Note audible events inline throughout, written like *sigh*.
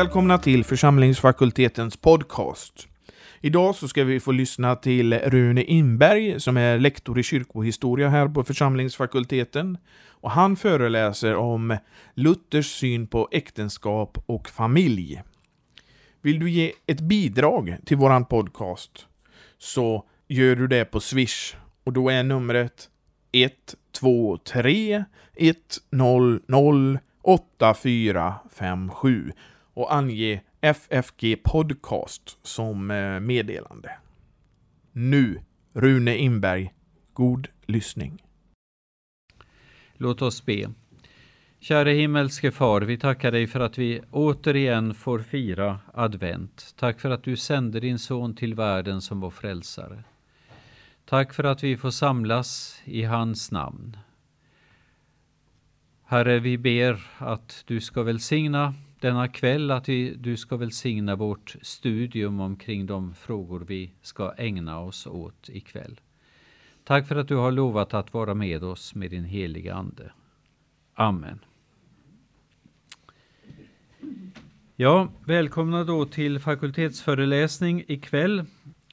Välkomna till församlingsfakultetens podcast. Idag så ska vi få lyssna till Rune Inberg som är lektor i kyrkohistoria här på församlingsfakulteten. Och han föreläser om Luthers syn på äktenskap och familj. Vill du ge ett bidrag till våran podcast så gör du det på Swish och då är numret 123 100 8457 och ange FFG Podcast som eh, meddelande. Nu, Rune Inberg, god lyssning. Låt oss be. Käre himmelske far, vi tackar dig för att vi återigen får fira advent. Tack för att du sände din son till världen som vår frälsare. Tack för att vi får samlas i hans namn. Herre, vi ber att du ska välsigna denna kväll, att vi, du ska välsigna vårt studium omkring de frågor vi ska ägna oss åt ikväll. Tack för att du har lovat att vara med oss med din heliga Ande. Amen. Ja, välkomna då till fakultetsföreläsning ikväll.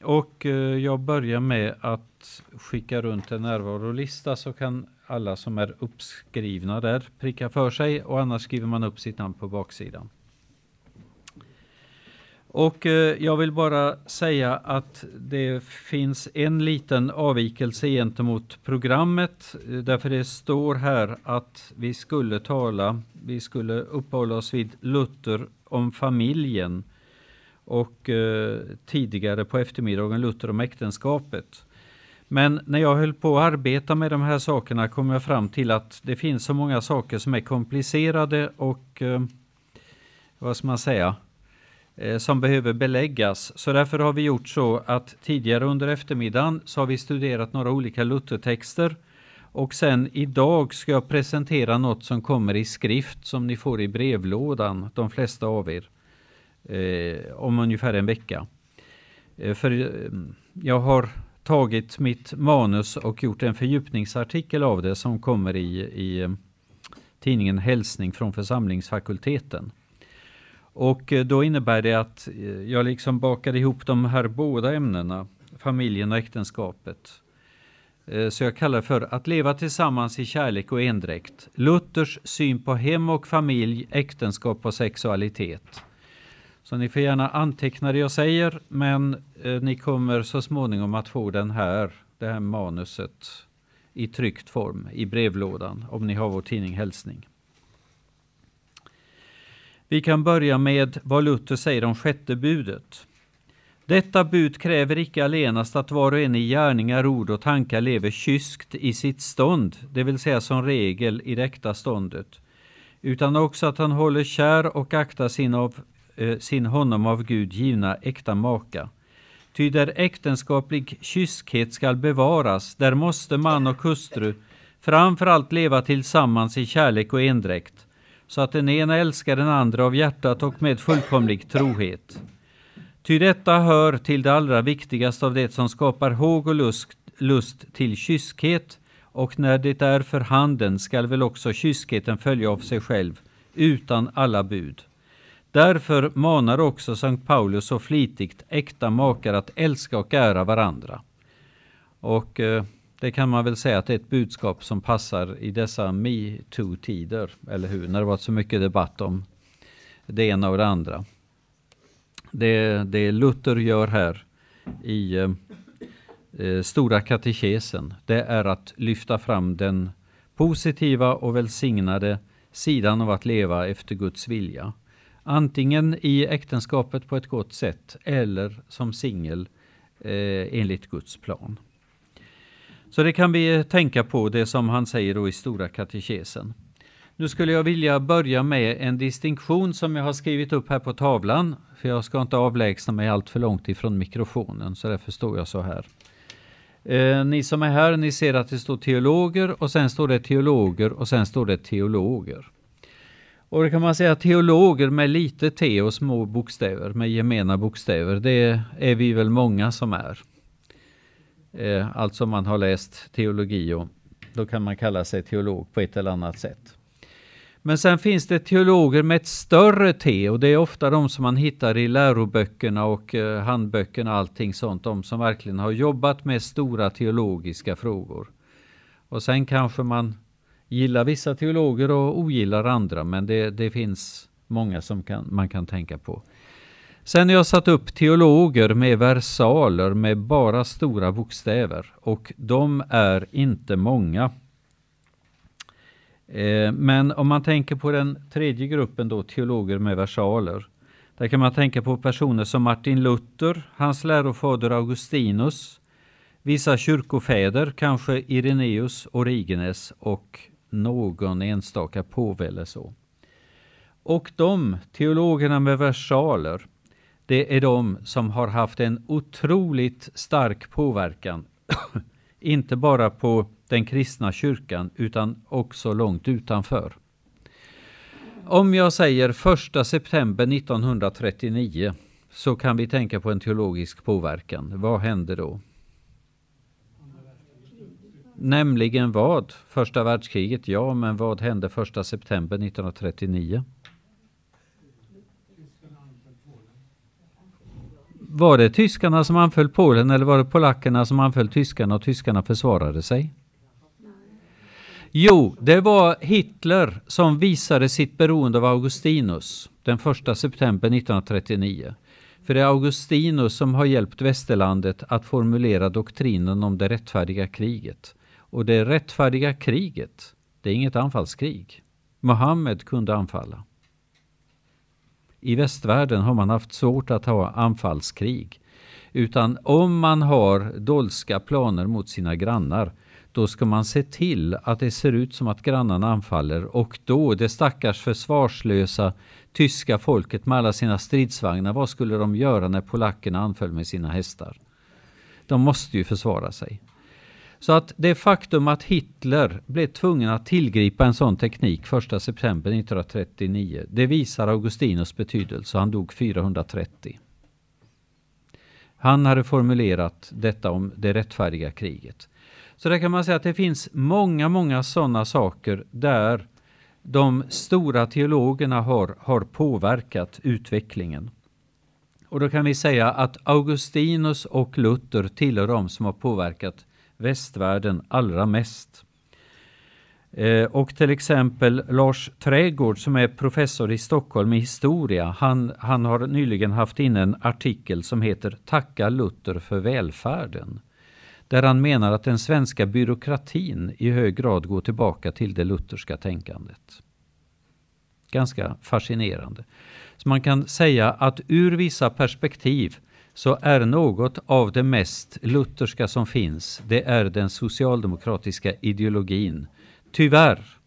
Och eh, jag börjar med att skicka runt en närvarolista så kan alla som är uppskrivna där prickar för sig och annars skriver man upp sitt namn på baksidan. Och eh, jag vill bara säga att det finns en liten avvikelse gentemot programmet. Eh, därför det står här att vi skulle tala, vi skulle uppehålla oss vid Luther om familjen och eh, tidigare på eftermiddagen Luther om äktenskapet. Men när jag höll på att arbeta med de här sakerna kom jag fram till att det finns så många saker som är komplicerade och eh, vad ska man säga, eh, som behöver beläggas. Så därför har vi gjort så att tidigare under eftermiddagen så har vi studerat några olika Luthertexter och sen idag ska jag presentera något som kommer i skrift som ni får i brevlådan, de flesta av er, eh, om ungefär en vecka. Eh, för eh, jag har tagit mitt manus och gjort en fördjupningsartikel av det som kommer i, i eh, tidningen Hälsning från församlingsfakulteten. Och eh, då innebär det att eh, jag liksom bakar ihop de här båda ämnena, familjen och äktenskapet. Så jag kallar det för att leva tillsammans i kärlek och endräkt. Luthers syn på hem och familj, äktenskap och sexualitet. Så ni får gärna anteckna det jag säger, men eh, ni kommer så småningom att få den här, det här manuset i tryckt form i brevlådan om ni har vår tidning Hälsning. Vi kan börja med vad Luther säger om sjätte budet. Detta bud kräver icke allenast att var och en i gärningar, ord och tankar lever kyskt i sitt stånd, det vill säga som regel i det äkta ståndet, utan också att han håller kär och aktar sin av Eh, sin honom av Gud givna äkta maka. Ty där äktenskaplig kyskhet skall bevaras, där måste man och hustru framför allt leva tillsammans i kärlek och endräkt, så att den ena älskar den andra av hjärtat och med fullkomlig trohet. Ty detta hör till det allra viktigaste av det som skapar håg och lust, lust till kyskhet, och när det är för handen skall väl också kyskheten följa av sig själv, utan alla bud. Därför manar också Sankt Paulus så flitigt äkta makar att älska och ära varandra. Och eh, det kan man väl säga att det är ett budskap som passar i dessa metoo-tider, eller hur? När det varit så mycket debatt om det ena och det andra. Det, det Luther gör här i eh, eh, Stora katekesen, det är att lyfta fram den positiva och välsignade sidan av att leva efter Guds vilja. Antingen i äktenskapet på ett gott sätt eller som singel eh, enligt Guds plan. Så det kan vi tänka på, det som han säger då i Stora katekesen. Nu skulle jag vilja börja med en distinktion som jag har skrivit upp här på tavlan, för jag ska inte avlägsna mig allt för långt ifrån mikrofonen, så därför står jag så här. Eh, ni som är här, ni ser att det står teologer och sen står det teologer och sen står det teologer. Och det kan man säga teologer med lite T och små bokstäver, med gemena bokstäver, det är vi väl många som är. Eh, alltså man har läst teologi och då kan man kalla sig teolog på ett eller annat sätt. Men sen finns det teologer med ett större T och det är ofta de som man hittar i läroböckerna och eh, handböckerna och allting sånt. De som verkligen har jobbat med stora teologiska frågor. Och sen kanske man gillar vissa teologer och ogillar andra, men det, det finns många som kan, man kan tänka på. Sen har jag satt upp teologer med versaler med bara stora bokstäver och de är inte många. Eh, men om man tänker på den tredje gruppen då, teologer med versaler. Där kan man tänka på personer som Martin Luther, hans lärofader Augustinus, vissa kyrkofäder, kanske Ireneus, Origenes och någon enstaka påve eller så. Och de teologerna med versaler, det är de som har haft en otroligt stark påverkan. *coughs* Inte bara på den kristna kyrkan utan också långt utanför. Om jag säger 1 september 1939 så kan vi tänka på en teologisk påverkan. Vad hände då? Nämligen vad? Första världskriget, ja, men vad hände första september 1939? Var det tyskarna som anföll Polen eller var det polackerna som anföll tyskarna och tyskarna försvarade sig? Jo, det var Hitler som visade sitt beroende av Augustinus den 1 september 1939. För det är Augustinus som har hjälpt västerlandet att formulera doktrinen om det rättfärdiga kriget. Och det rättfärdiga kriget, det är inget anfallskrig. Mohammed kunde anfalla. I västvärlden har man haft svårt att ha anfallskrig. Utan om man har dolska planer mot sina grannar då ska man se till att det ser ut som att grannarna anfaller och då det stackars försvarslösa tyska folket med alla sina stridsvagnar, vad skulle de göra när polackerna anföll med sina hästar? De måste ju försvara sig. Så att det faktum att Hitler blev tvungen att tillgripa en sån teknik 1 september 1939, det visar Augustinus betydelse. Han dog 430. Han hade formulerat detta om det rättfärdiga kriget. Så där kan man säga att det finns många, många sådana saker där de stora teologerna har, har påverkat utvecklingen. Och då kan vi säga att Augustinus och Luther tillhör de som har påverkat västvärlden allra mest. Eh, och till exempel Lars Trädgård som är professor i Stockholm i historia, han, han har nyligen haft in en artikel som heter Tacka Luther för välfärden. Där han menar att den svenska byråkratin i hög grad går tillbaka till det lutherska tänkandet. Ganska fascinerande. Så man kan säga att ur vissa perspektiv så är något av det mest lutherska som finns, det är den socialdemokratiska ideologin. Tyvärr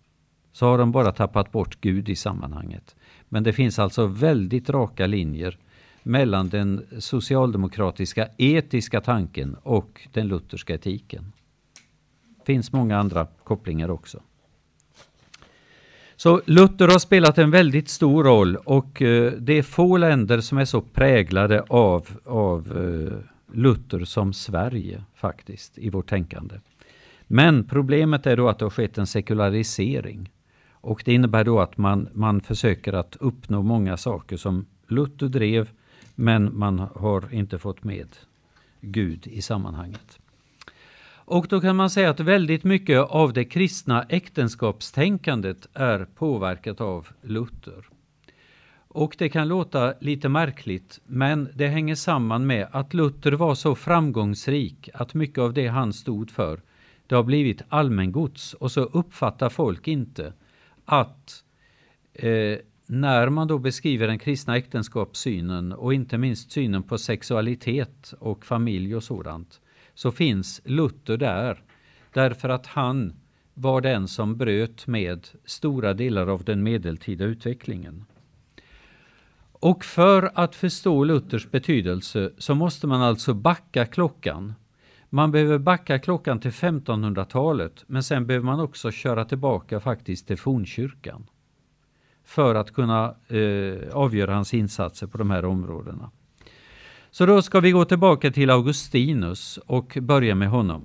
så har de bara tappat bort Gud i sammanhanget. Men det finns alltså väldigt raka linjer mellan den socialdemokratiska etiska tanken och den lutherska etiken. Det finns många andra kopplingar också. Så Luther har spelat en väldigt stor roll och eh, det är få länder som är så präglade av, av eh, Luther som Sverige faktiskt i vårt tänkande. Men problemet är då att det har skett en sekularisering. Och det innebär då att man, man försöker att uppnå många saker som Luther drev men man har inte fått med Gud i sammanhanget. Och då kan man säga att väldigt mycket av det kristna äktenskapstänkandet är påverkat av Luther. Och det kan låta lite märkligt, men det hänger samman med att Luther var så framgångsrik att mycket av det han stod för, det har blivit allmängods och så uppfattar folk inte att eh, när man då beskriver den kristna äktenskapssynen och inte minst synen på sexualitet och familj och sådant, så finns Luther där. Därför att han var den som bröt med stora delar av den medeltida utvecklingen. Och för att förstå Luthers betydelse så måste man alltså backa klockan. Man behöver backa klockan till 1500-talet men sen behöver man också köra tillbaka faktiskt till fornkyrkan. För att kunna eh, avgöra hans insatser på de här områdena. Så då ska vi gå tillbaka till Augustinus och börja med honom.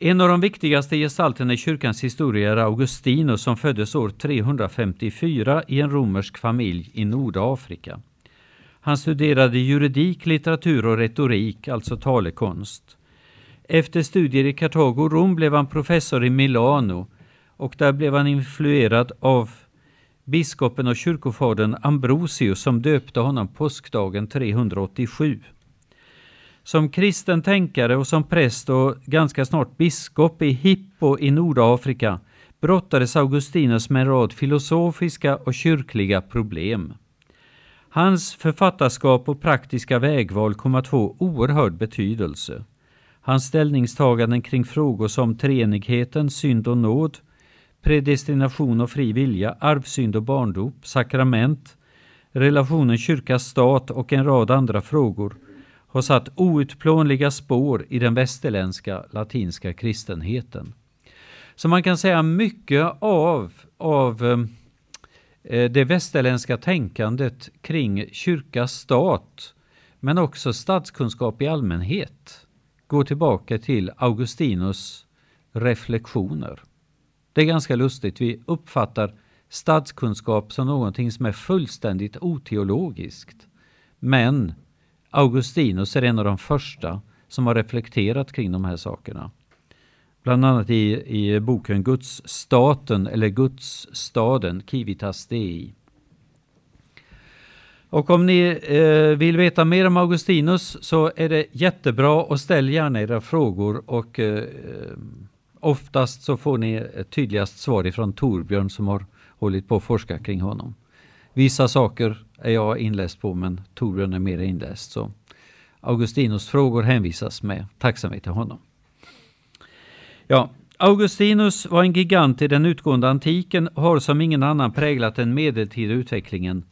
En av de viktigaste gestalterna i kyrkans historia är Augustinus som föddes år 354 i en romersk familj i Nordafrika. Han studerade juridik, litteratur och retorik, alltså talekonst. Efter studier i Kartago och Rom blev han professor i Milano och där blev han influerad av biskopen och kyrkofadern Ambrosius som döpte honom påskdagen 387. Som kristen tänkare och som präst och ganska snart biskop i Hippo i Nordafrika brottades Augustinus med en rad filosofiska och kyrkliga problem. Hans författarskap och praktiska vägval kom att få oerhörd betydelse. Hans ställningstaganden kring frågor som treenigheten, synd och nåd, predestination och fri vilja, arvsynd och barndop, sakrament, relationen kyrka-stat och en rad andra frågor har satt outplånliga spår i den västerländska latinska kristenheten. Så man kan säga mycket av, av eh, det västerländska tänkandet kring kyrka-stat, men också statskunskap i allmänhet, går tillbaka till Augustinus reflektioner. Det är ganska lustigt, vi uppfattar statskunskap som någonting som är fullständigt oteologiskt. Men Augustinus är en av de första som har reflekterat kring de här sakerna. Bland annat i, i boken Guds staten eller Guds staden, Civitas Dei. Och om ni eh, vill veta mer om Augustinus så är det jättebra och ställ gärna era frågor och eh, oftast så får ni tydligast svar ifrån Torbjörn som har hållit på att forska kring honom. Vissa saker är jag inläst på men Torbjörn är mer inläst. Så Augustinus frågor hänvisas med tacksamhet till honom. Ja, Augustinus var en gigant i den utgående antiken och har som ingen annan präglat den medeltida utvecklingen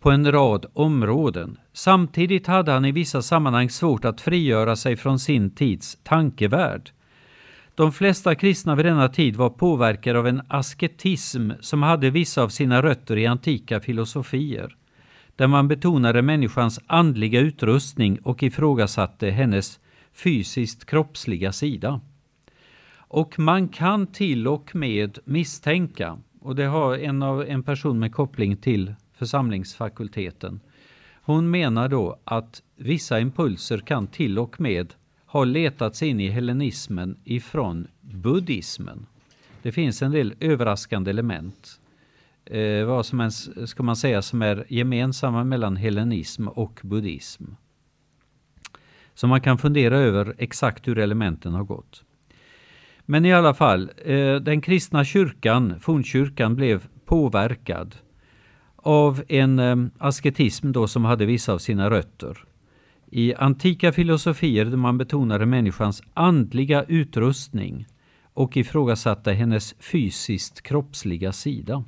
på en rad områden. Samtidigt hade han i vissa sammanhang svårt att frigöra sig från sin tids tankevärld. De flesta kristna vid denna tid var påverkade av en asketism som hade vissa av sina rötter i antika filosofier, där man betonade människans andliga utrustning och ifrågasatte hennes fysiskt kroppsliga sida. Och man kan till och med misstänka, och det har en, av, en person med koppling till församlingsfakulteten, hon menar då att vissa impulser kan till och med har letat sig in i hellenismen ifrån buddhismen. Det finns en del överraskande element. Eh, vad som ens ska man säga som är gemensamma mellan hellenism och buddhism. Så man kan fundera över exakt hur elementen har gått. Men i alla fall, eh, den kristna kyrkan, fornkyrkan, blev påverkad av en eh, asketism då som hade vissa av sina rötter i antika filosofier där man betonade människans andliga utrustning och ifrågasatte hennes fysiskt kroppsliga sida.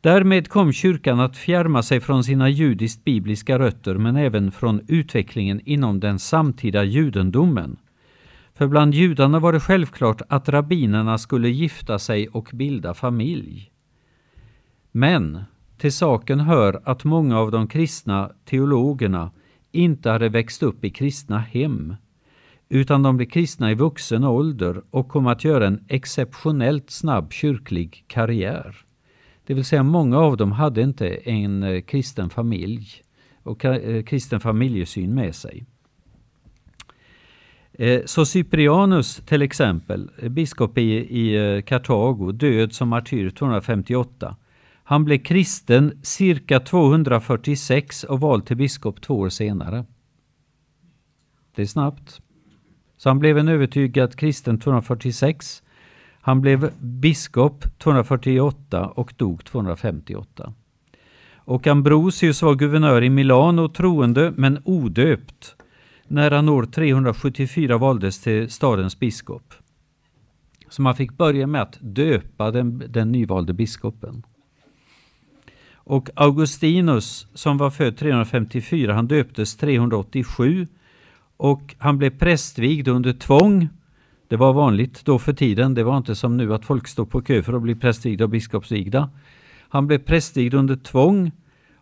Därmed kom kyrkan att fjärma sig från sina judiskt bibliska rötter men även från utvecklingen inom den samtida judendomen. För bland judarna var det självklart att rabbinerna skulle gifta sig och bilda familj. Men till saken hör att många av de kristna teologerna inte hade växt upp i kristna hem, utan de blev kristna i vuxen ålder och kom att göra en exceptionellt snabb kyrklig karriär. Det vill säga många av dem hade inte en eh, kristen familj och eh, kristen familjesyn med sig. Eh, så Cyprianus till exempel, biskop i, i Kartago, död som martyr 258, han blev kristen cirka 246 och vald till biskop två år senare. Det är snabbt. Så han blev en övertygad kristen 246. Han blev biskop 248 och dog 258. Och Ambrosius var guvernör i Milano troende men odöpt när han år 374 valdes till stadens biskop. Så man fick börja med att döpa den, den nyvalde biskopen. Och Augustinus som var född 354, han döptes 387 och han blev prästvigd under tvång. Det var vanligt då för tiden, det var inte som nu att folk stod på kö för att bli prästvigda och biskopsvigda. Han blev prästvigd under tvång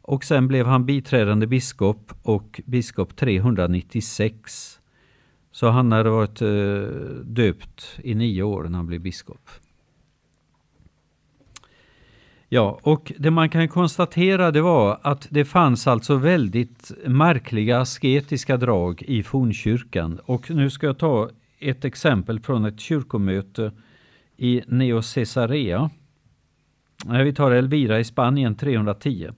och sen blev han biträdande biskop och biskop 396. Så han hade varit eh, döpt i nio år när han blev biskop. Ja, och det man kan konstatera det var att det fanns alltså väldigt märkliga asketiska drag i fornkyrkan. Och nu ska jag ta ett exempel från ett kyrkomöte i Neocesarea. Vi tar Elvira i Spanien 310.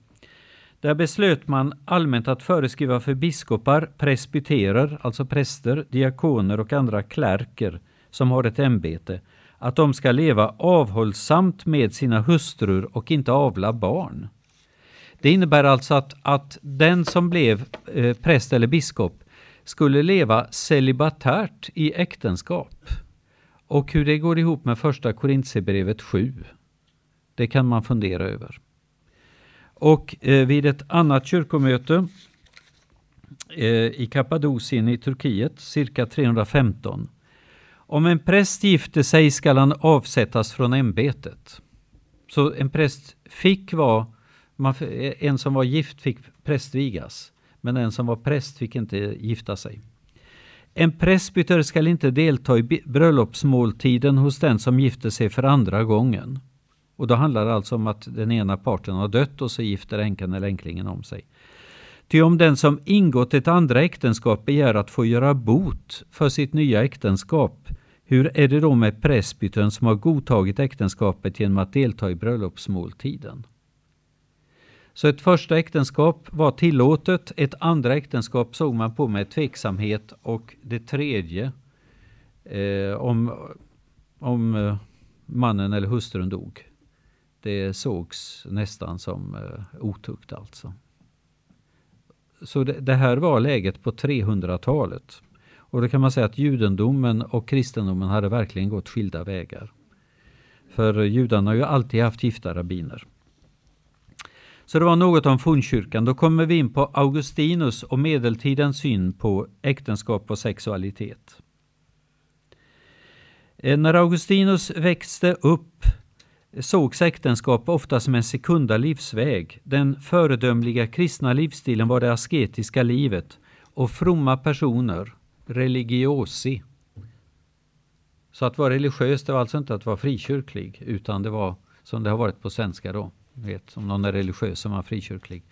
Där beslöt man allmänt att föreskriva för biskopar, presbyterer, alltså präster, diakoner och andra klärker som har ett ämbete, att de ska leva avhållsamt med sina hustrur och inte avla barn. Det innebär alltså att, att den som blev eh, präst eller biskop skulle leva celibatärt i äktenskap. Och hur det går ihop med första Korintierbrevet 7, det kan man fundera över. Och eh, vid ett annat kyrkomöte eh, i Kappadokien i Turkiet, cirka 315. Om en präst gifte sig skall han avsättas från ämbetet. Så en präst fick vara, man, en som var gift fick prästvigas, men en som var präst fick inte gifta sig. En presbyter skall inte delta i bröllopsmåltiden hos den som gifte sig för andra gången. Och då handlar det alltså om att den ena parten har dött och så gifter änkan eller änklingen om sig. Ty om den som ingått ett andra äktenskap begär att få göra bot för sitt nya äktenskap, hur är det då med presbytern som har godtagit äktenskapet genom att delta i bröllopsmåltiden? Så ett första äktenskap var tillåtet, ett andra äktenskap såg man på med tveksamhet och det tredje, eh, om, om eh, mannen eller hustrun dog, det sågs nästan som eh, otukt alltså. Så det, det, här var läget på 300-talet. Och då kan man säga att judendomen och kristendomen hade verkligen gått skilda vägar. För judarna har ju alltid haft gifta rabbiner. Så det var något om fornkyrkan. Då kommer vi in på Augustinus och medeltidens syn på äktenskap och sexualitet. Eh, när Augustinus växte upp sågs äktenskap ofta som en sekunda livsväg. Den föredömliga kristna livsstilen var det asketiska livet och fromma personer, religiosi. Så att vara religiös det var alltså inte att vara frikyrklig utan det var som det har varit på svenska då. Vet, om någon är religiös så är man frikyrklig.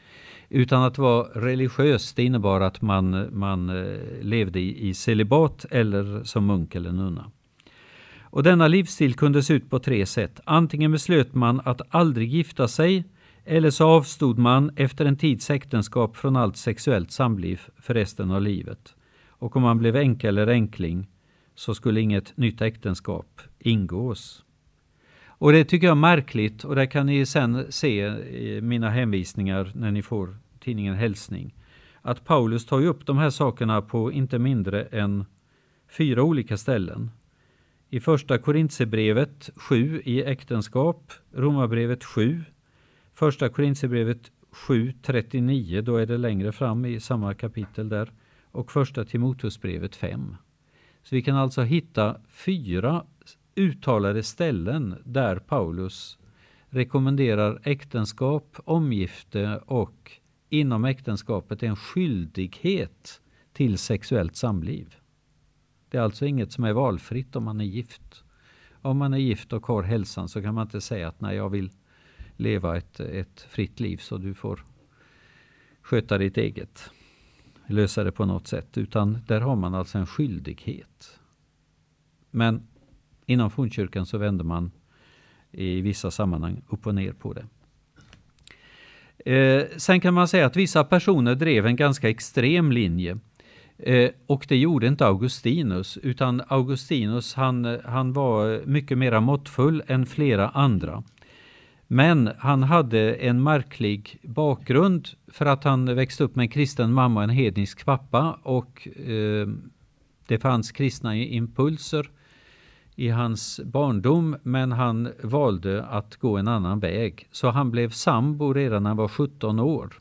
Utan att vara religiös det innebar att man, man eh, levde i, i celibat eller som munk eller nunna. Och denna livsstil kunde se ut på tre sätt. Antingen beslöt man att aldrig gifta sig eller så avstod man efter en tids äktenskap från allt sexuellt samliv för resten av livet. Och om man blev änka eller änkling så skulle inget nytt äktenskap ingås. Och det tycker jag är märkligt och det kan ni sen se i mina hänvisningar när ni får tidningen Hälsning. Att Paulus tar upp de här sakerna på inte mindre än fyra olika ställen. I första Korintierbrevet 7 i äktenskap, Romarbrevet 7, första Korintierbrevet 7.39, då är det längre fram i samma kapitel där, och första Timoteusbrevet 5. Så vi kan alltså hitta fyra uttalade ställen där Paulus rekommenderar äktenskap, omgifte och inom äktenskapet en skyldighet till sexuellt samliv. Det är alltså inget som är valfritt om man är gift. Om man är gift och har hälsan så kan man inte säga att nej, jag vill leva ett, ett fritt liv så du får sköta ditt eget. Lösa det på något sätt. Utan där har man alltså en skyldighet. Men inom fornkyrkan så vänder man i vissa sammanhang upp och ner på det. Eh, sen kan man säga att vissa personer drev en ganska extrem linje. Eh, och det gjorde inte Augustinus, utan Augustinus han, eh, han var mycket mer måttfull än flera andra. Men han hade en märklig bakgrund för att han växte upp med en kristen mamma och en hednisk pappa och eh, det fanns kristna impulser i hans barndom men han valde att gå en annan väg. Så han blev sambo redan när han var 17 år.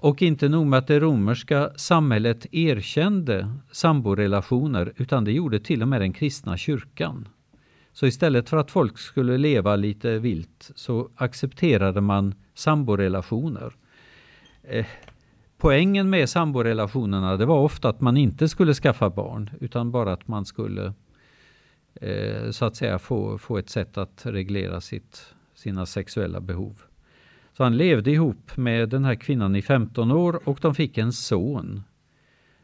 Och inte nog med att det romerska samhället erkände samborelationer utan det gjorde till och med den kristna kyrkan. Så istället för att folk skulle leva lite vilt så accepterade man samborelationer. Eh, poängen med samborelationerna det var ofta att man inte skulle skaffa barn utan bara att man skulle eh, så att säga få, få ett sätt att reglera sitt, sina sexuella behov. Så han levde ihop med den här kvinnan i 15 år och de fick en son.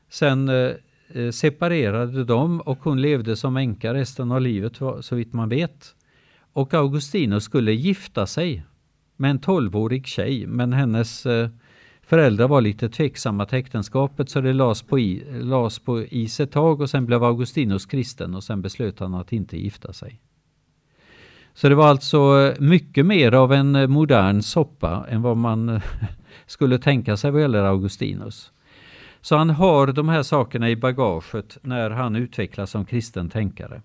Sen eh, Eh, separerade de och hon levde som änka resten av livet så vitt man vet. Och Augustinus skulle gifta sig med en 12-årig tjej men hennes eh, föräldrar var lite tveksamma till äktenskapet så det lades på, i, lades på is ett tag och sen blev Augustinus kristen och sen beslöt han att inte gifta sig. Så det var alltså eh, mycket mer av en modern soppa än vad man *laughs* skulle tänka sig vad gäller Augustinus. Så han har de här sakerna i bagaget när han utvecklas som kristen tänkare.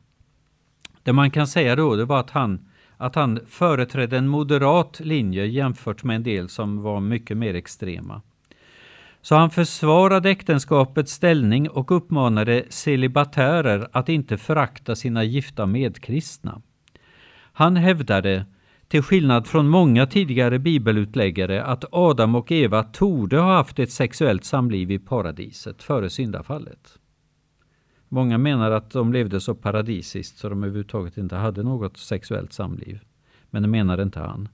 Det man kan säga då det var att han, att han företrädde en moderat linje jämfört med en del som var mycket mer extrema. Så han försvarade äktenskapets ställning och uppmanade celibatärer att inte förakta sina gifta medkristna. Han hävdade, till skillnad från många tidigare bibelutläggare, att Adam och Eva torde ha haft ett sexuellt samliv i paradiset före syndafallet. Många menar att de levde så paradisiskt så de överhuvudtaget inte hade något sexuellt samliv. Men det menar inte han.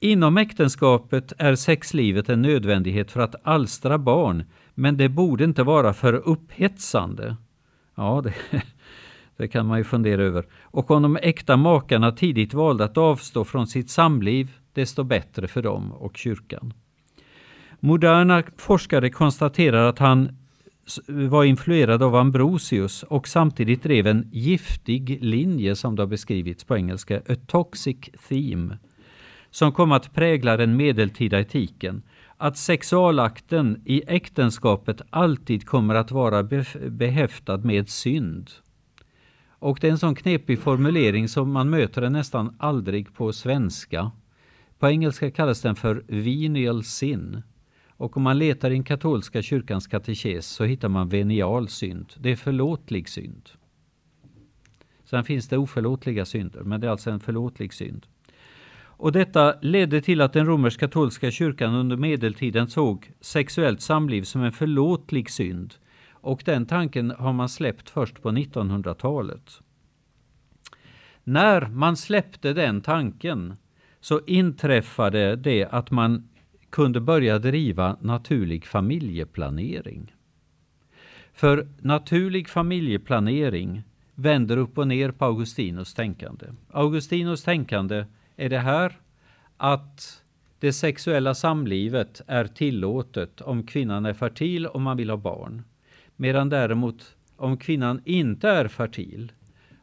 Inom äktenskapet är sexlivet en nödvändighet för att alstra barn, men det borde inte vara för upphetsande. Ja, det, *laughs* det kan man ju fundera över. Och om de äkta makarna tidigt valde att avstå från sitt samliv, desto bättre för dem och kyrkan. Moderna forskare konstaterar att han var influerad av Ambrosius och samtidigt drev en giftig linje som det har beskrivits på engelska, a toxic theme, som kom att prägla den medeltida etiken. Att sexualakten i äktenskapet alltid kommer att vara behäftad med synd. Och det är en sån knepig formulering som man möter den nästan aldrig på svenska. På engelska kallas den för venial sin. Och om man letar i den katolska kyrkans katekes så hittar man venial synd. Det är förlåtlig synd. Sen finns det oförlåtliga synder, men det är alltså en förlåtlig synd. Och detta ledde till att den romersk-katolska kyrkan under medeltiden såg sexuellt samliv som en förlåtlig synd och den tanken har man släppt först på 1900-talet. När man släppte den tanken så inträffade det att man kunde börja driva naturlig familjeplanering. För naturlig familjeplanering vänder upp och ner på Augustinus tänkande. Augustinus tänkande är det här att det sexuella samlivet är tillåtet om kvinnan är fertil och man vill ha barn. Medan däremot om kvinnan inte är fertil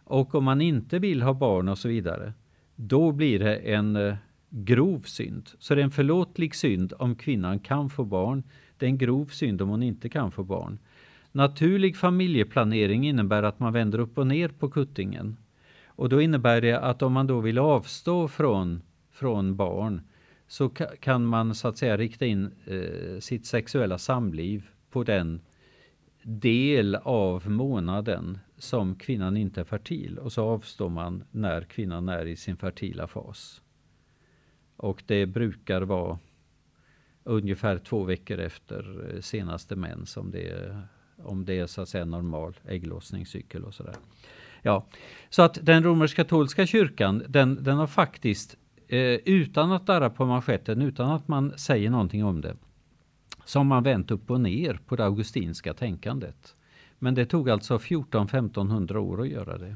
och om man inte vill ha barn och så vidare, då blir det en eh, grov synd. Så det är en förlåtlig synd om kvinnan kan få barn. Det är en grov synd om hon inte kan få barn. Naturlig familjeplanering innebär att man vänder upp och ner på kuttingen. Och då innebär det att om man då vill avstå från, från barn så kan man så att säga rikta in eh, sitt sexuella samliv på den del av månaden som kvinnan inte är fertil och så avstår man när kvinnan är i sin fertila fas. Och det brukar vara ungefär två veckor efter eh, senaste mens om det är, om det är så att säga normal ägglossningscykel och sådär. Ja, så att den romersk-katolska kyrkan den, den har faktiskt eh, utan att darra på manschetten, utan att man säger någonting om det, som man vänt upp och ner på det augustinska tänkandet. Men det tog alltså 14-1500 år att göra det.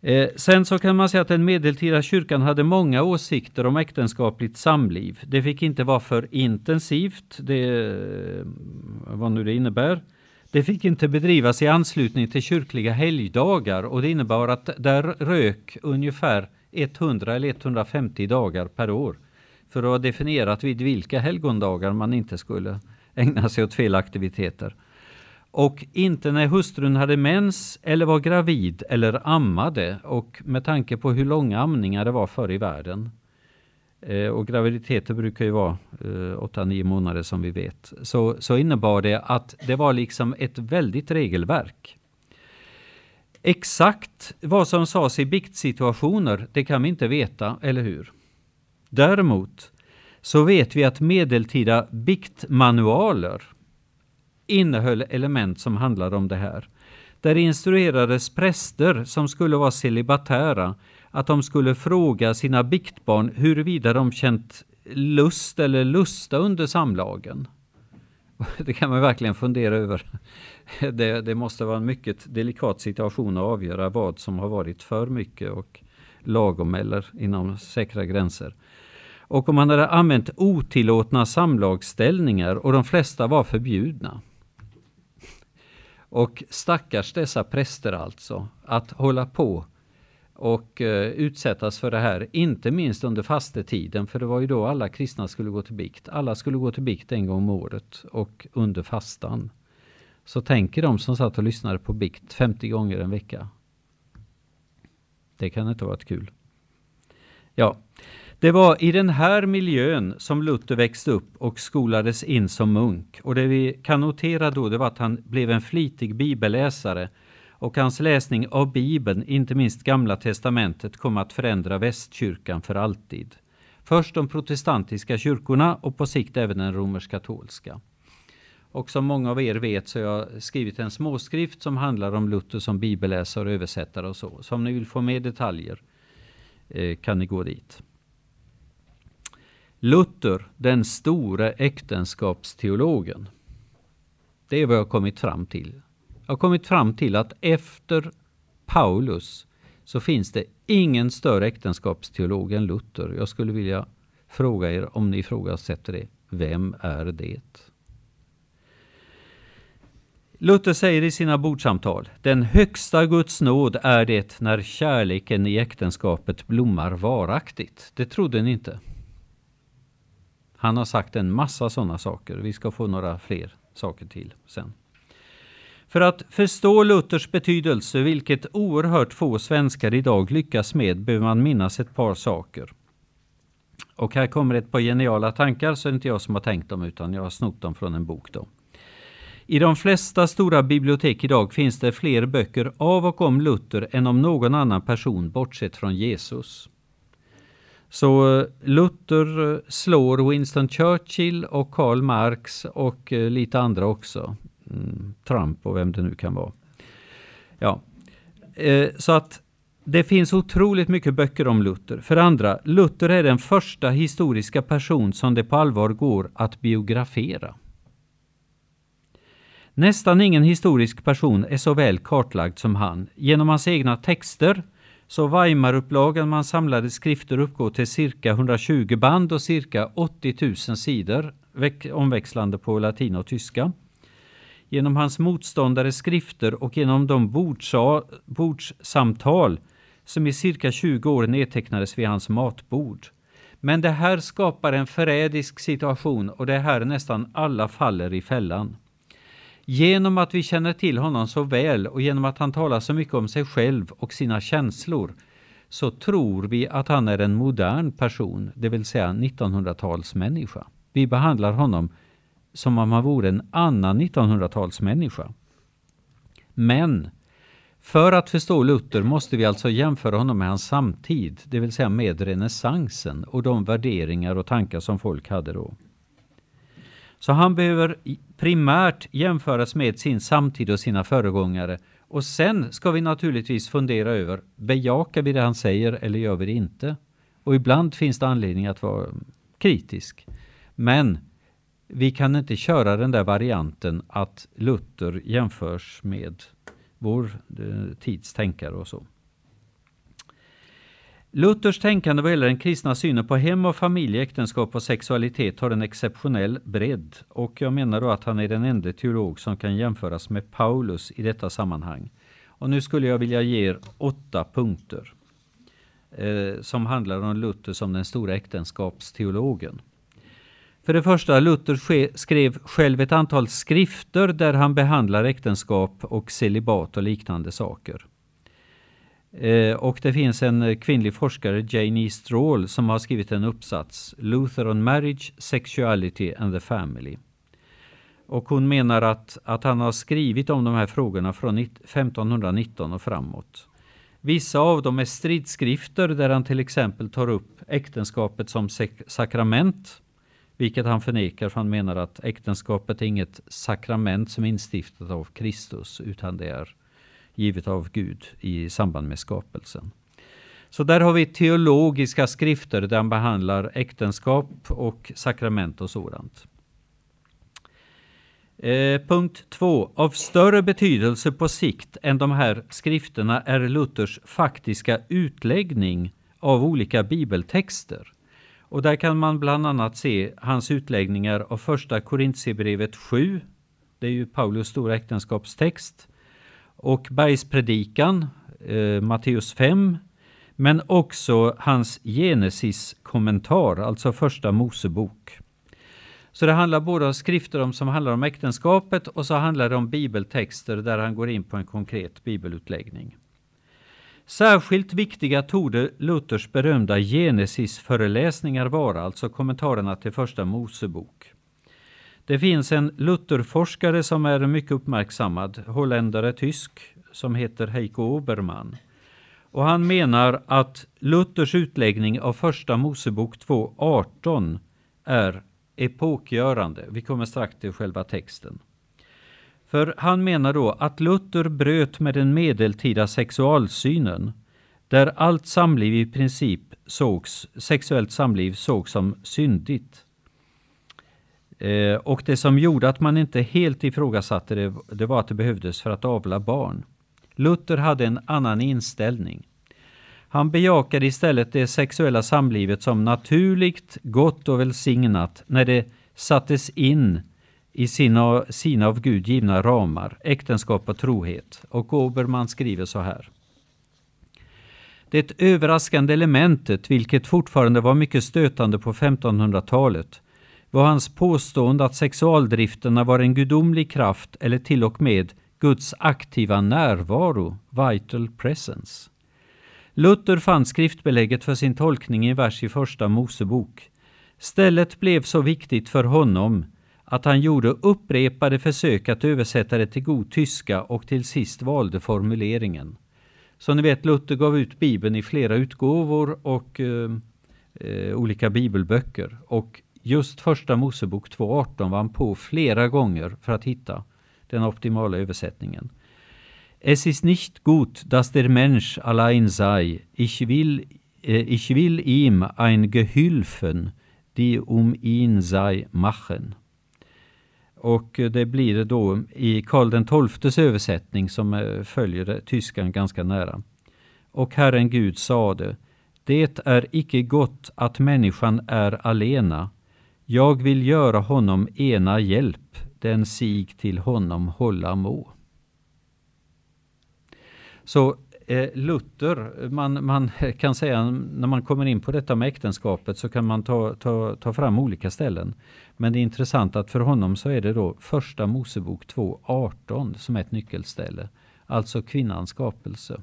Eh, sen så kan man säga att den medeltida kyrkan hade många åsikter om äktenskapligt samliv. Det fick inte vara för intensivt, det, eh, vad nu det innebär. Det fick inte bedrivas i anslutning till kyrkliga helgdagar och det innebar att där rök ungefär 100 eller 150 dagar per år för att ha definierat vid vilka helgondagar man inte skulle ägna sig åt fel aktiviteter. Och inte när hustrun hade mens eller var gravid eller ammade och med tanke på hur långa amningar det var förr i världen. Eh, och graviditeter brukar ju vara eh, 8-9 månader som vi vet. Så, så innebar det att det var liksom ett väldigt regelverk. Exakt vad som sades i biktsituationer, det kan vi inte veta, eller hur? Däremot så vet vi att medeltida biktmanualer innehöll element som handlade om det här. Där instruerades präster som skulle vara celibatära att de skulle fråga sina biktbarn huruvida de känt lust eller lusta under samlagen. *laughs* Det kan man verkligen fundera över. *laughs* Det, det, måste vara en mycket delikat situation att avgöra vad som har varit för mycket och lagom eller inom säkra gränser. Och om man hade använt otillåtna samlagsställningar och de flesta var förbjudna. Och stackars dessa präster alltså, att hålla på och uh, utsättas för det här, inte minst under fastetiden, för det var ju då alla kristna skulle gå till bikt. Alla skulle gå till bikt en gång om året och under fastan. Så tänker de som satt och lyssnade på bikt 50 gånger en vecka. Det kan inte ha varit kul. Ja, det var i den här miljön som Luther växte upp och skolades in som munk. Och det vi kan notera då det var att han blev en flitig bibelläsare och hans läsning av Bibeln, inte minst Gamla testamentet, kom att förändra västkyrkan för alltid. Först de protestantiska kyrkorna och på sikt även den romersk-katolska. Och som många av er vet så har jag skrivit en småskrift som handlar om Luther som bibelläsare och översättare och så. Så om ni vill få mer detaljer eh, kan ni gå dit. Luther, den store äktenskapsteologen. Det är vad jag har kommit fram till. Jag har kommit fram till att efter Paulus så finns det ingen större äktenskapsteolog än Luther. Jag skulle vilja fråga er om ni ifrågasätter det. Vem är det? Luther säger i sina bordsamtal, den högsta Guds nåd är det när kärleken i äktenskapet blommar varaktigt. Det trodde ni inte. Han har sagt en massa sådana saker. Vi ska få några fler saker till sen. För att förstå Luthers betydelse, vilket oerhört få svenskar idag lyckas med, behöver man minnas ett par saker. Och här kommer ett par geniala tankar, så det är inte jag som har tänkt dem, utan jag har snott dem från en bok. då. I de flesta stora bibliotek idag finns det fler böcker av och om Luther än om någon annan person bortsett från Jesus. Så eh, Luther eh, slår Winston Churchill och Karl Marx och eh, lite andra också. Mm, Trump och vem det nu kan vara. Ja, så att det finns otroligt mycket böcker om Luther. För andra, Luther är den första historiska person som det på allvar går att biografera. Nästan ingen historisk person är så väl kartlagd som han. Genom hans egna texter, så Weimarupplagan man samlade skrifter uppgår till cirka 120 band och cirka 80 000 sidor, omväxlande på latin och tyska. Genom hans motståndares skrifter och genom de bordssamtal som i cirka 20 år nedtecknades vid hans matbord. Men det här skapar en förrädisk situation och det är här nästan alla faller i fällan. Genom att vi känner till honom så väl och genom att han talar så mycket om sig själv och sina känslor så tror vi att han är en modern person, det vill säga 1900-talsmänniska. Vi behandlar honom som om han vore en annan 1900-talsmänniska. Men för att förstå Luther måste vi alltså jämföra honom med hans samtid, det vill säga med renässansen och de värderingar och tankar som folk hade då. Så han behöver primärt jämföras med sin samtid och sina föregångare. Och sen ska vi naturligtvis fundera över, bejakar vi det han säger eller gör vi det inte? Och ibland finns det anledning att vara kritisk. Men vi kan inte köra den där varianten att Luther jämförs med vår eh, tids tänkare och så. Luthers tänkande vad gäller den kristna synen på hem och familj, äktenskap och sexualitet har en exceptionell bredd och jag menar då att han är den enda teolog som kan jämföras med Paulus i detta sammanhang. Och nu skulle jag vilja ge er åtta punkter eh, som handlar om Luther som den stora äktenskapsteologen. För det första, Luther skrev själv ett antal skrifter där han behandlar äktenskap och celibat och liknande saker. Eh, och det finns en eh, kvinnlig forskare, Jane E. Strawl, som har skrivit en uppsats, Luther on Marriage, Sexuality and the Family. Och hon menar att, att han har skrivit om de här frågorna från 1519 och framåt. Vissa av dem är stridsskrifter där han till exempel tar upp äktenskapet som sakrament Vilket han förnekar för han menar att äktenskapet är inget sakrament som är instiftat av Kristus utan det är givet av Gud i samband med skapelsen. Så där har vi teologiska skrifter där han behandlar äktenskap och sakrament och sådant. Eh, punkt 2. Av större betydelse på sikt än de här skrifterna är Luthers faktiska utläggning av olika bibeltexter. Och där kan man bland annat se hans utläggningar av första Korintierbrevet 7. Det är ju Paulus stora äktenskapstext. Och Bergspredikan, eh, Matteus 5. Men också hans Genesis-kommentar, alltså första Mosebok. Så det handlar både om skrifter om, som handlar om äktenskapet och så handlar det om bibeltexter där han går in på en konkret bibelutläggning. Särskilt viktiga torde Luthers berömda Genesis-föreläsningar vara, alltså kommentarerna till första Mosebok. Det finns en Lutherforskare som är mycket uppmärksammad, holländare, tysk, som heter Heiko Obermann. Och han menar att Luthers utläggning av första Mosebok 2.18 är epokgörande. Vi kommer strax till själva texten. För han menar då att Luther bröt med den medeltida sexualsynen där allt samliv i princip sågs, sexuellt samliv sågs som syndigt. Eh, och det som gjorde att man inte helt ifrågasatte det, det var att det behövdes för att avla barn. Luther hade en annan inställning. Han bejakade istället det sexuella samlivet som naturligt, gott och välsignat när det sattes in i sina, sina av Gud givna ramar, äktenskap och trohet. Och Oberman skriver så här. Det överraskande elementet, vilket fortfarande var mycket stötande på 1500-talet, var hans påstående att sexualdrifterna var en gudomlig kraft eller till och med Guds aktiva närvaro, vital presence. Luther fann skriftbelägget för sin tolkning i en vers i Första Mosebok. Stället blev så viktigt för honom att han gjorde upprepade försök att översätta det till god tyska och till sist valde formuleringen. Som ni vet, Luther gav ut Bibeln i flera utgåvor och eh, eh olika bibelböcker. Och just första Mosebok 2.18 var han på flera gånger för att hitta den optimala översättningen. Es ist nicht gut, dass der Mensch allein sei. Ich will, äh, ich will ihm ein Gehülfen, die um ihn sei, machen. Och eh, det blir det då i Karl XIIs översättning som eh, följer tyskan ganska nära. Och Herren Gud sade, det är icke gott att människan är alena. Jag vill göra honom ena hjälp, den sig till honom hålla må. Så eh, Luther, man, man, *laughs* kan säga när man kommer in på detta med äktenskapet så kan man ta, ta, ta fram olika ställen. Men det är intressant att för honom så är det då första Mosebok 2.18 som är ett nyckelställe. Alltså kvinnans skapelse.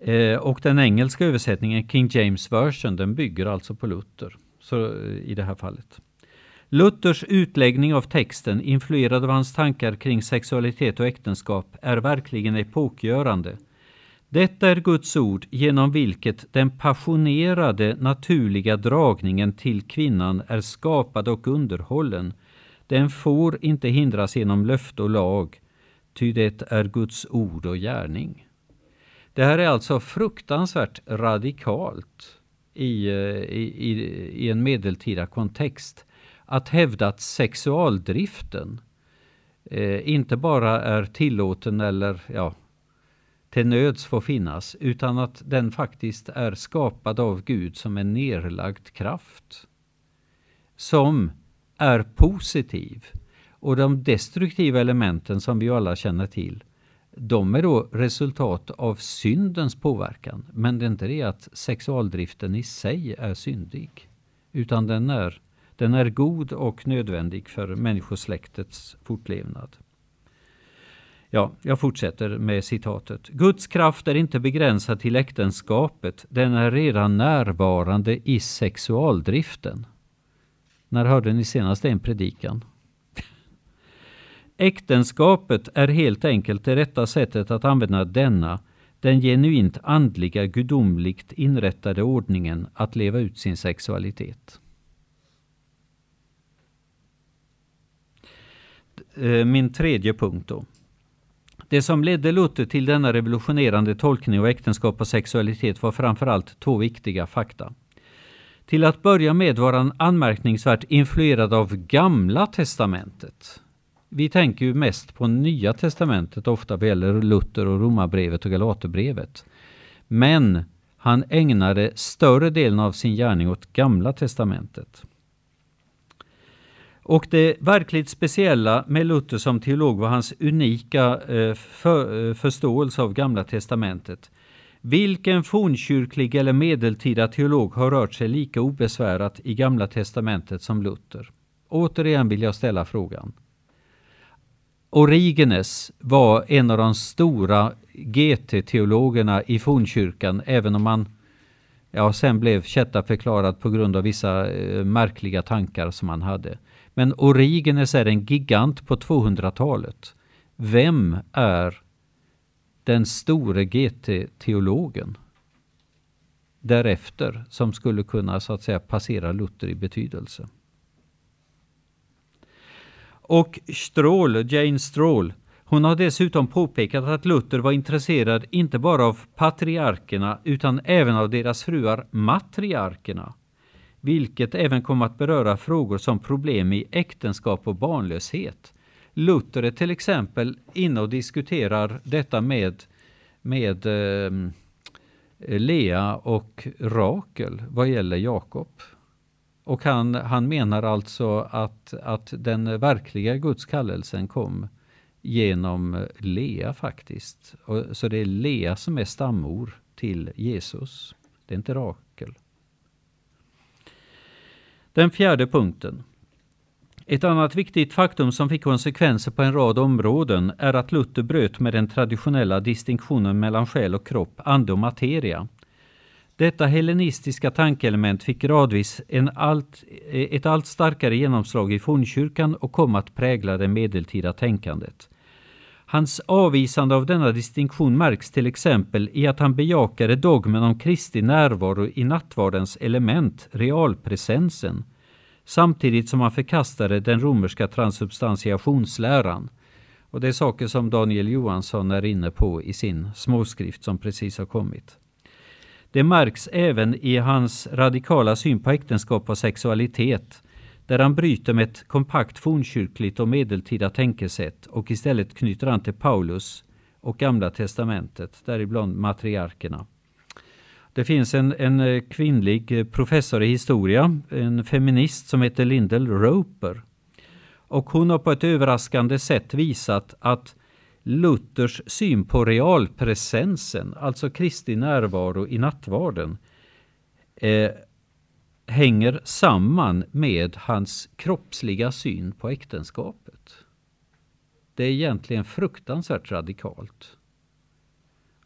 Eh, och den engelska översättningen, King James version, den bygger alltså på Luther. Så, eh, I det här fallet. Luthers utläggning av texten, influerad av hans tankar kring sexualitet och äktenskap, är verkligen epokgörande. Detta är Guds ord genom vilket den passionerade naturliga dragningen till kvinnan är skapad och underhållen. Den får inte hindras genom löfte och lag, ty det är Guds ord och gärning. Det här är alltså fruktansvärt radikalt i, eh, i, i, i en medeltida kontext att hävda att sexualdriften eh, inte bara är tillåten eller ja, till nöds får finnas, utan att den faktiskt är skapad av Gud som en nerlagd kraft. Som är positiv. Och de destruktiva elementen som vi alla känner till, de är då resultat av syndens påverkan. Men det är inte det att sexualdriften i sig är syndig. Utan den är den är god och nödvändig för människosläktets fortlevnad. Ja, jag fortsätter med citatet. Guds kraft är inte begränsad till äktenskapet. Den är redan närvarande i sexualdriften. När hörde ni senast en predikan? Äktenskapet är helt enkelt det rätta sättet att använda denna, den genuint andliga, gudomligt inrättade ordningen att leva ut sin sexualitet. Eh, min tredje punkt då. Det som ledde Luther till denna revolutionerande tolkning av äktenskap och sexualitet var framförallt två viktiga fakta. Till att börja med var han anmärkningsvärt influerad av Gamla testamentet. Vi tänker ju mest på Nya testamentet ofta vad gäller Luther och Romarbrevet och Galaterbrevet. Men han ägnade större delen av sin gärning åt Gamla testamentet. Och det verkligt speciella med Luther som teolog var hans unika eh, för, eh, förståelse av Gamla testamentet. Vilken fornkyrklig eller medeltida teolog har rört sig lika obesvärat i Gamla testamentet som Luther? Återigen vill jag ställa frågan. Origenes var en av de stora GT-teologerna i fornkyrkan, även om han ja, sen blev förklarad på grund av vissa eh, märkliga tankar som han hade. Men Origenes är en gigant på 200-talet. Vem är den store GT-teologen därefter som skulle kunna så att säga passera Luther i betydelse? Och Stråhl, Jane Stråhl, hon har dessutom påpekat att Luther var intresserad inte bara av patriarkerna utan även av deras fruar matriarkerna vilket även kom att beröra frågor som problem i äktenskap och barnlöshet. Luther är till exempel inne och diskuterar detta med, med eh, Lea och Rakel vad gäller Jakob. Och han, han menar alltså att, att den verkliga Guds kallelsen kom genom Lea faktiskt. Och, så det är Lea som är stammor till Jesus. Det är inte Rakel. Den fjärde punkten. Ett annat viktigt faktum som fick konsekvenser på en rad områden är att Luther bröt med den traditionella distinktionen mellan själ och kropp, ande och materia. Detta hellenistiska tankeelement fick gradvis en allt, ett allt starkare genomslag i fornkyrkan och kom att prägla det medeltida tänkandet. Hans avvisande av denna distinktion märks till exempel i att han bejakade dogmen om Kristi närvaro i nattvardens element, realpresensen, samtidigt som han förkastade den romerska transubstantiationsläran. Och det är saker som Daniel Johansson är inne på i sin småskrift som precis har kommit. Det märks även i hans radikala syn på äktenskap och sexualitet där han bryter med ett kompakt fornkyrkligt och medeltida tänkesätt och istället knyter an till Paulus och Gamla testamentet, däribland matriarkerna. Det finns en, en eh, kvinnlig eh, professor i historia, en feminist som heter Lindel Roper. Och hon har på ett överraskande sätt visat att Luthers syn på realpresensen, alltså Kristi närvaro i nattvarden, eh, hänger samman med hans kroppsliga syn på äktenskapet. Det är egentligen fruktansvärt radikalt.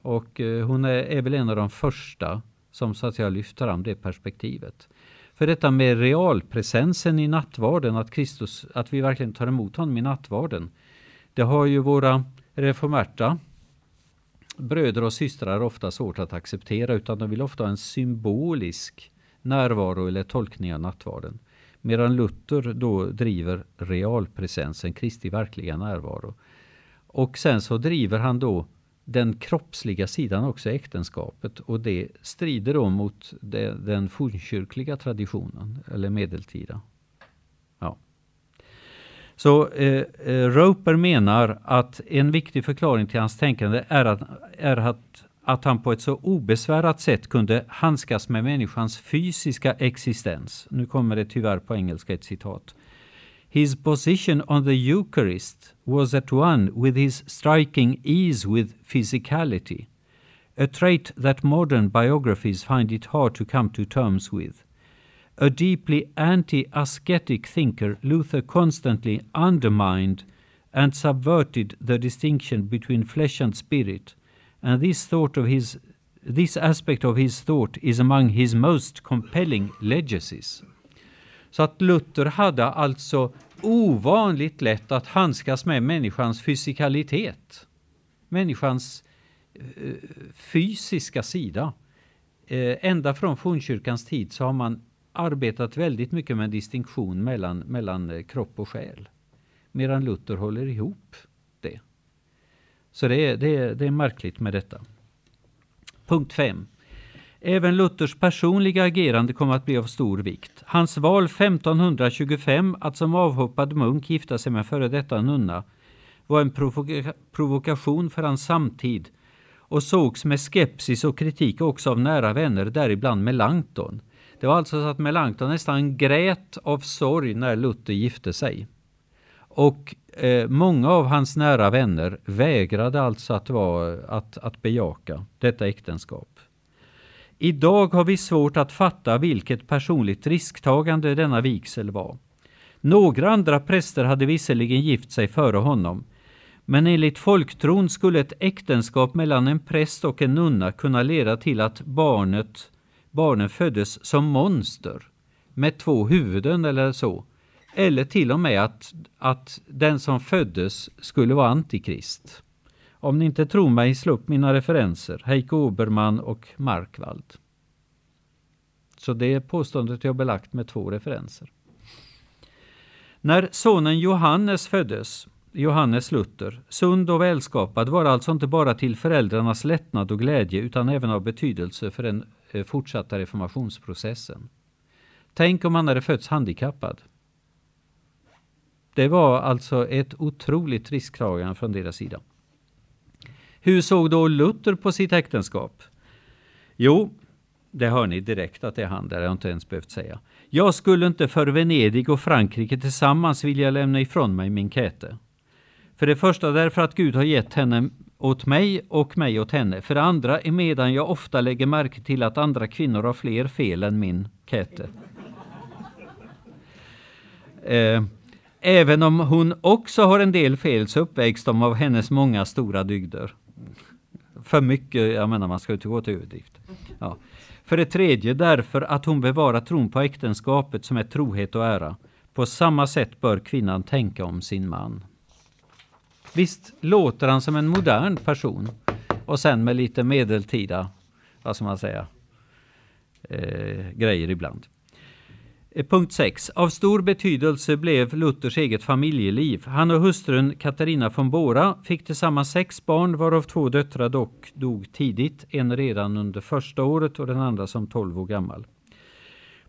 Och eh, hon är, är väl en av de första som så att säga lyfter fram det perspektivet. För detta med realpresensen i nattvarden, att Kristus, att vi verkligen tar emot honom i nattvarden. Det har ju våra reformerta bröder och systrar ofta svårt att acceptera utan de vill ofta ha en symbolisk närvaro eller tolkning av nattvarden. Medan Luther då driver realpresensen, Kristi verkliga närvaro. Och sen så driver han då den kroppsliga sidan också äktenskapet och det strider då mot det, den fornkyrkliga traditionen eller medeltida. Så eh, eh, Roper menar att en viktig förklaring till hans tänkande är att, är att att han på ett så obesvärat sätt kunde handskas med människans fysiska existens. Nu kommer det tyvärr på engelska ett citat. His position on the Eucharist was at one with his striking ease with physicality, a trait that modern biographies find it hard to come to terms with. A deeply anti-ascetic thinker, Luther constantly undermined and subverted the distinction between flesh and spirit, and this thought of his this aspect of his thought is among his most compelling legacies. Så att Luther hade alltså ovanligt lätt att handskas med människans fysikalitet. Människans eh, fysiska sida. Eh, ända från fornkyrkans tid så har man arbetat väldigt mycket med en distinktion mellan, mellan eh, kropp och själ. Medan Luther håller ihop det. Så det är, det är, det är märkligt med detta. Punkt 5. Även Luthers personliga agerande kom att bli av stor vikt. Hans val 1525 att som avhoppad munk gifta sig med före detta nunna var en provoka provokation för hans samtid och sågs med skepsis och kritik också av nära vänner, däribland Melanchthon. Det var alltså så att Melanchthon nästan grät av sorg när Luther gifte sig. Och eh, många av hans nära vänner vägrade alltså att, vara, att, att bejaka detta äktenskap. Idag har vi svårt att fatta vilket personligt risktagande denna vigsel var. Några andra präster hade visserligen gift sig före honom, men enligt folktron skulle ett äktenskap mellan en präst och en nunna kunna leda till att barnet, barnen föddes som monster med två huvuden eller så. Eller till och med att, att den som föddes skulle vara antikrist. Om ni inte tror mig, slå upp mina referenser. Heiko Obermann och Markvald. Så det påståendet är belagt med två referenser. När sonen Johannes föddes, Johannes Luther, sund och välskapad, var alltså inte bara till föräldrarnas lättnad och glädje utan även av betydelse för en Eh, fortsatta reformationsprocessen. Tänk om han hade fötts handikappad. Det var alltså ett otroligt risktagande från deras sida. Hur såg då Luther på sitt äktenskap? Jo, det hör ni direkt att det är han, det har jag inte ens behövt säga. Jag skulle inte för Venedig och Frankrike tillsammans vilja lämna ifrån mig min Käte. För det första därför att Gud har gett henne åt mig och mig åt henne. För det andra emedan jag ofta lägger märke till att andra kvinnor har fler fel än min Käte. Eh, även om hon också har en del fel så uppvägs de av hennes många stora dygder. För mycket, jag menar man ska inte gå till överdrift. Ja. För det tredje därför att hon bevarar tron på äktenskapet som är trohet och ära. På samma sätt bör kvinnan tänka om sin man. Visst låter han som en modern person och sen med lite medeltida, vad ska man säga, eh, grejer ibland. Eh, punkt 6. Av stor betydelse blev Luthers eget familjeliv. Han och hustrun Katarina von Bora fick tillsammans sex barn varav två döttrar dock dog tidigt. En redan under första året och den andra som 12 år gammal.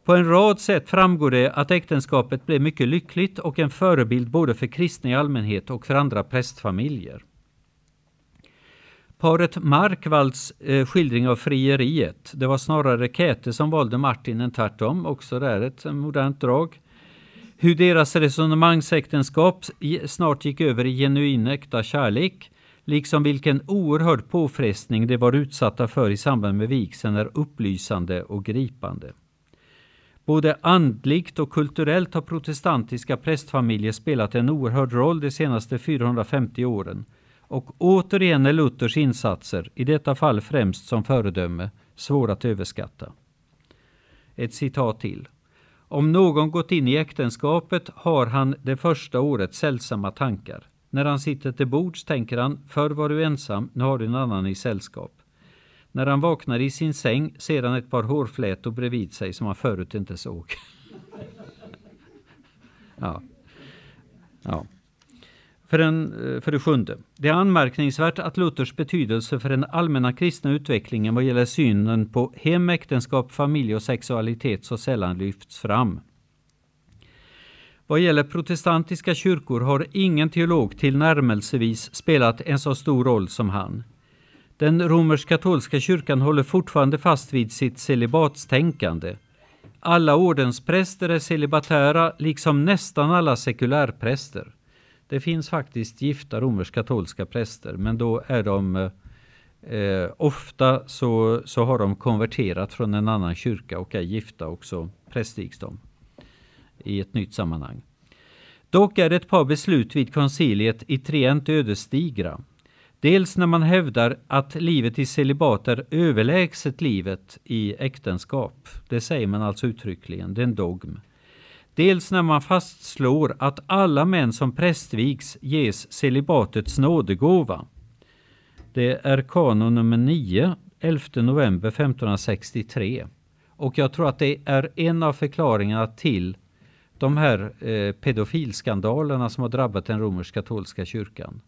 På en rad sätt framgår det att äktenskapet blev mycket lyckligt och en förebild både för kristna i allmänhet och för andra prästfamiljer. Paret Markvalds eh, skildring av frieriet, det var snarare Käthe som valde Martin än tvärtom, också där ett modernt drag. Hur deras resonemangsäktenskap snart gick över i genuin äkta kärlek, liksom vilken oerhörd påfrestning de var utsatta för i samband med vigseln är upplysande och gripande. Både andligt och kulturellt har protestantiska prästfamiljer spelat en oerhörd roll de senaste 450 åren och återigen är Luthers insatser, i detta fall främst som föredöme, svåra att överskatta. Ett citat till. Om någon gått in i äktenskapet har han det första året sällsamma tankar. När han sitter till bords tänker han, förr var du ensam, nu har du en annan i sällskap. När han vaknar i sin säng ser han ett par hårflätor bredvid sig som han förut inte såg. *laughs* ja. ja. För, en, eh, för det sjunde. Det är anmärkningsvärt att Luthers betydelse för den allmänna kristna utvecklingen vad gäller synen på hem, äktenskap, familj och sexualitet så sällan lyfts fram. Vad gäller protestantiska kyrkor har ingen teolog tillnärmelsevis spelat en så stor roll som han. Den romersk-katolska kyrkan håller fortfarande fast vid sitt celibatstänkande. Alla ordenspräster är celibatära, liksom nästan alla sekulärpräster. Det finns faktiskt gifta romersk-katolska präster, men då är de eh, ofta så, så har de konverterat från en annan kyrka och är gifta och så prästvigs de i ett nytt sammanhang. Dock är ett par beslut vid konciliet i Trient ödesdigra. Dels när man hävdar att livet i celibat är överlägset livet i äktenskap. Det säger man alltså uttryckligen, det är en dogm. Dels när man fastslår att alla män som prästvigs ges celibatets nådegåva. Det är kanon nummer 9, 11 november 1563. Och jag tror att det är en av förklaringarna till de här eh, pedofilskandalerna som har drabbat den romersk-katolska kyrkan.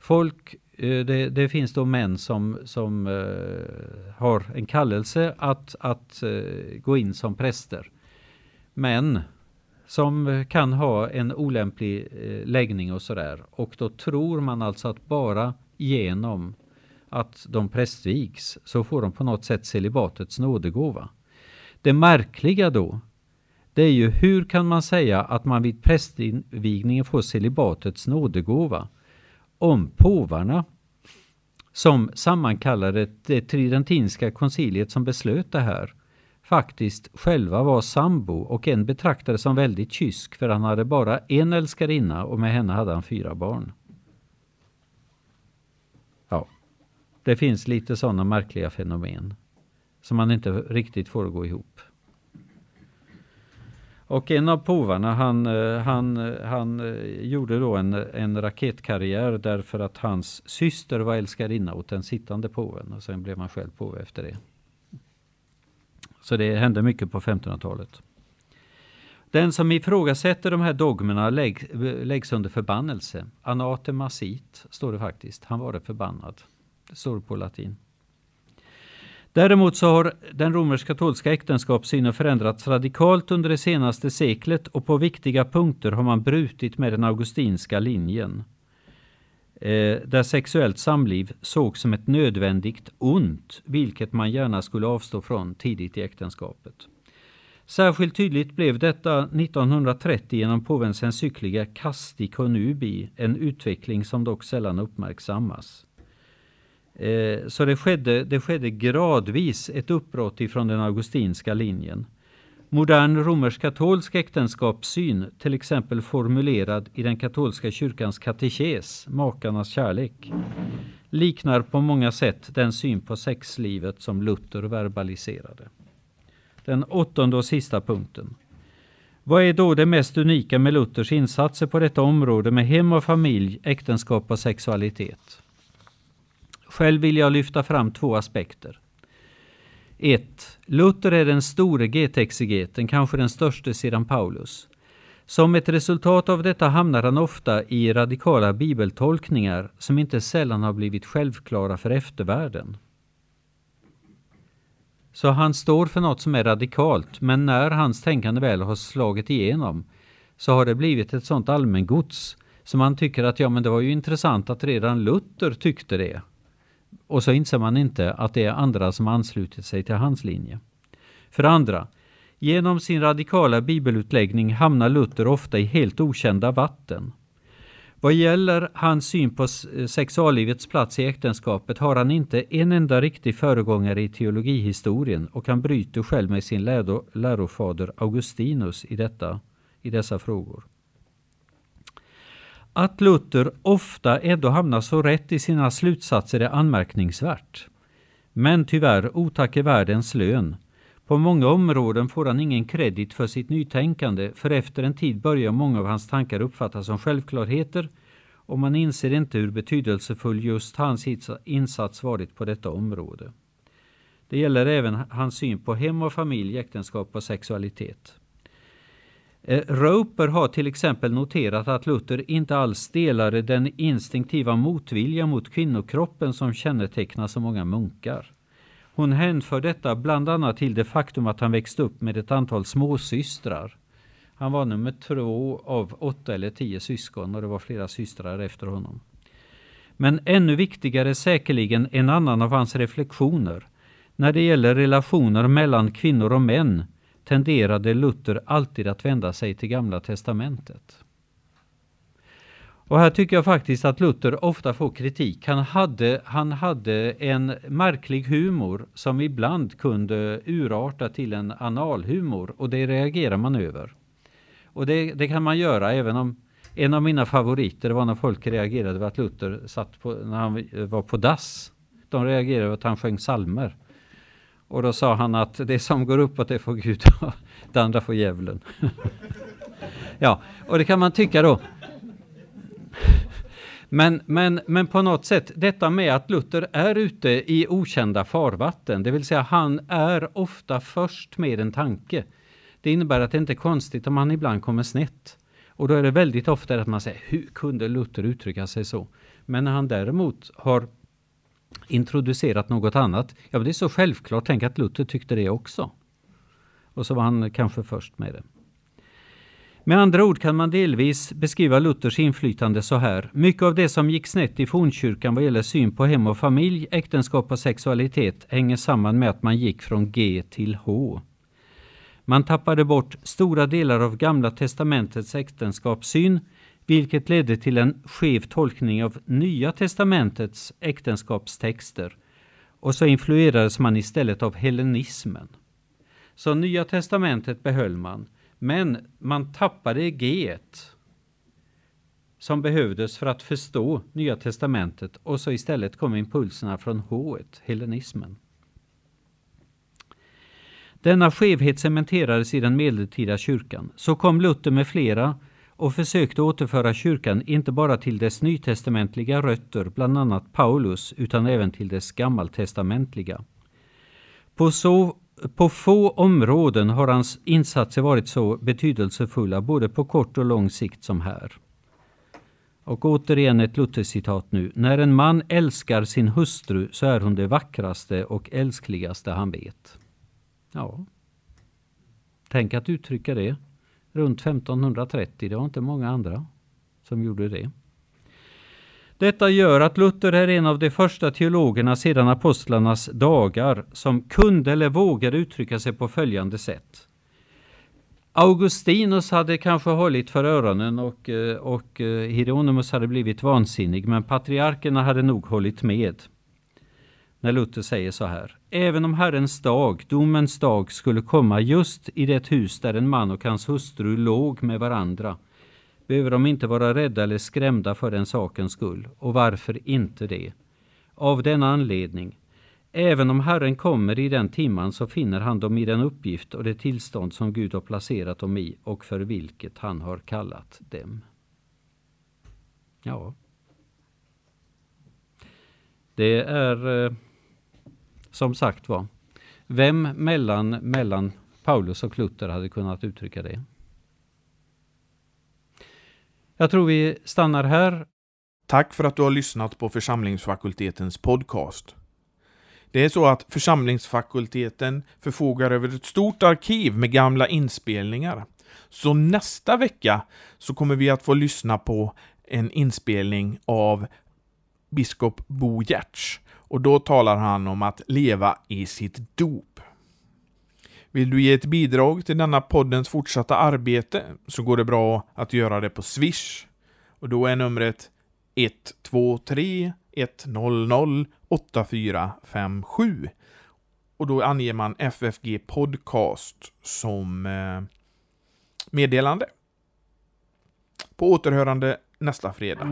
Folk, eh, det, det, finns då män som, som eh, har en kallelse att, att eh, gå in som präster. Men som kan ha en olämplig läggning och sådär. Och då tror man alltså att bara genom att de prästvigs så får de på något sätt celibatets nådegåva. Det märkliga då det är ju hur kan man säga att man vid prästvigningen får celibatets nådegåva om påvarna som sammankallade det tridentinska konciliet som beslöt det här faktiskt själva var sambo och en betraktades som väldigt kysk för han hade bara en älskarinna och med henne hade han fyra barn. Ja, det finns lite sådana märkliga fenomen som man inte riktigt får att gå ihop. Och en av povarna han, eh, han, eh, han eh, gjorde då en, en raketkarriär därför att hans syster var älskarinna åt den sittande påven och sen blev han själv påve efter det. Så det hände mycket på 1500-talet. Den som ifrågasätter de här dogmerna lägg, läggs under förbannelse. Anatemasit står det faktiskt. Han var det förbannad. Det står på latin. Däremot så har den romersk-katolska äktenskapssynen förändrats radikalt under det senaste seklet och på viktiga punkter har man brutit med den augustinska linjen. Eh, där sexuellt samliv sågs som ett nödvändigt ont, vilket man gärna skulle avstå från tidigt i äktenskapet. Särskilt tydligt blev detta 1930 genom påvens encykliga Casti Conubi, en utveckling som dock sällan uppmärksammas. Eh, så det skedde, det skedde gradvis ett uppbrott ifrån den augustinska linjen. Modern romersk-katolsk äktenskapssyn, till exempel formulerad i den katolska kyrkans katekes, makarnas kärlek, liknar på många sätt den syn på sexlivet som Luther verbaliserade. Den åttonde och sista punkten. Vad är då det mest unika med Luthers insatser på detta område med hem och familj, äktenskap och sexualitet? Själv vill jag lyfta fram två aspekter. 1. Luther är den store getexegeten, kanske den störste sedan Paulus. Som ett resultat av detta hamnar han ofta i radikala bibeltolkningar som inte sällan har blivit självklara för eftervärlden. Så han står för något som är radikalt, men när hans tänkande väl har slagit igenom så har det blivit ett sådant allmängods som man tycker att ja, men det var ju intressant att redan Luther tyckte det. Och så inser man inte att det är andra som anslutit sig till hans linje. För andra, genom sin radikala bibelutläggning hamnar Luther ofta i helt okända vatten. Vad gäller hans syn på eh, sexuallivets plats i äktenskapet har han inte en enda riktig föregångare i teologihistorien och han bryter själv med sin lärofader Augustinus i, detta, i dessa frågor. Att Luther ofta ändå hamnar så rätt i sina slutsatser är anmärkningsvärt. Men tyvärr otack är världens lön. På många områden får han ingen kredit för sitt nytänkande, för efter en tid börjar många av hans tankar uppfattas som självklarheter och man inser inte hur betydelsefull just hans insats varit på detta område. Det gäller även hans syn på hem och familj, äktenskap och sexualitet. Eh, Roper har till exempel noterat att Luther inte alls delade den instinktiva motvilja mot kvinnokroppen som kännetecknar så många munkar. Hon hänför detta bland annat till det faktum att han växte upp med ett antal småsystrar. Han var nummer två av åtta eller tio syskon och det var flera systrar efter honom. Men ännu viktigare säkerligen en annan av hans reflektioner. När det gäller relationer mellan kvinnor och män tenderade Luther alltid att vända sig till Gamla testamentet. Och här tycker jag faktiskt att Luther ofta får kritik. Han hade, han hade en märklig humor som ibland kunde urarta till en analhumor och det reagerar man över. Och det, det, kan man göra även om en av mina favoriter var när folk reagerade över att Luther satt på, när han var på dass. De reagerade över att han sjöng salmer. Och då sa han att det som går uppåt det får Gud och det andra får djävulen. *laughs* ja, och det kan man tycka då. Men, men, men på något sätt, detta med att Luther är ute i okända farvatten, det vill säga han är ofta först med en tanke. Det innebär att det inte är konstigt om han ibland kommer snett. Och då är det väldigt ofta att man säger, hur kunde Luther uttrycka sig så? Men när han däremot har introducerat något annat, ja det är så självklart, tänk att Luther tyckte det också. Och så var han kanske först med det. Med andra ord kan man delvis beskriva Luthers inflytande så här. Mycket av det som gick snett i fornkyrkan vad gäller syn på hem och familj, äktenskap och sexualitet hänger samman med att man gick från G till H. Man tappade bort stora delar av Gamla testamentets äktenskapssyn, vilket ledde till en skev tolkning av Nya testamentets äktenskapstexter. Och så influerades man istället av hellenismen. Så Nya testamentet behöll man, men man tappade G som behövdes för att förstå Nya testamentet och så istället kom impulserna från H, hellenismen. Denna skevhet cementerades i den medeltida kyrkan. Så kom Luther med flera och försökte återföra kyrkan inte bara till dess nytestamentliga rötter, bland annat Paulus, utan även till dess gammaltestamentliga. På, så, på få områden har hans insatser varit så betydelsefulla, både på kort och lång sikt som här. Och återigen ett Luther-citat nu. När en man älskar sin hustru så är hon det vackraste och älskligaste han vet. Ja. Tänk att uttrycka det runt 1530. Det var inte många andra som gjorde det. Detta gör att Luther är en av de första teologerna sedan apostlarnas dagar som kunde eller vågade uttrycka sig på följande sätt. Augustinus hade kanske hållit för öronen och, eh, och eh, Hieronymus hade blivit vansinnig, men patriarkerna hade nog hållit med när Luther säger så här. Även om Herrens dag, domens dag, skulle komma just i det hus där en man och hans hustru låg med varandra, behöver de inte vara rädda eller skrämda för den sakens skull. Och varför inte det? Av denna anledning, även om Herren kommer i den timman så finner han dem i den uppgift och det tillstånd som Gud har placerat dem i och för vilket han har kallat dem. Ja. Det är eh, som sagt var, vem mellan, mellan Paulus och Luther hade kunnat uttrycka det? Jag tror vi stannar här. Tack för att du har lyssnat på församlingsfakultetens podcast. Det är så att församlingsfakulteten förfogar över ett stort arkiv med gamla inspelningar. Så nästa vecka så kommer vi att få lyssna på en inspelning av biskop Bo Giertz och då talar han om att leva i sitt dop. Vill du ge ett bidrag till denna poddens fortsatta arbete så går det bra att göra det på Swish. Och då är numret 123 100 8457. Och då anger man FFG Podcast som eh, meddelande. På återhörande nästa fredag.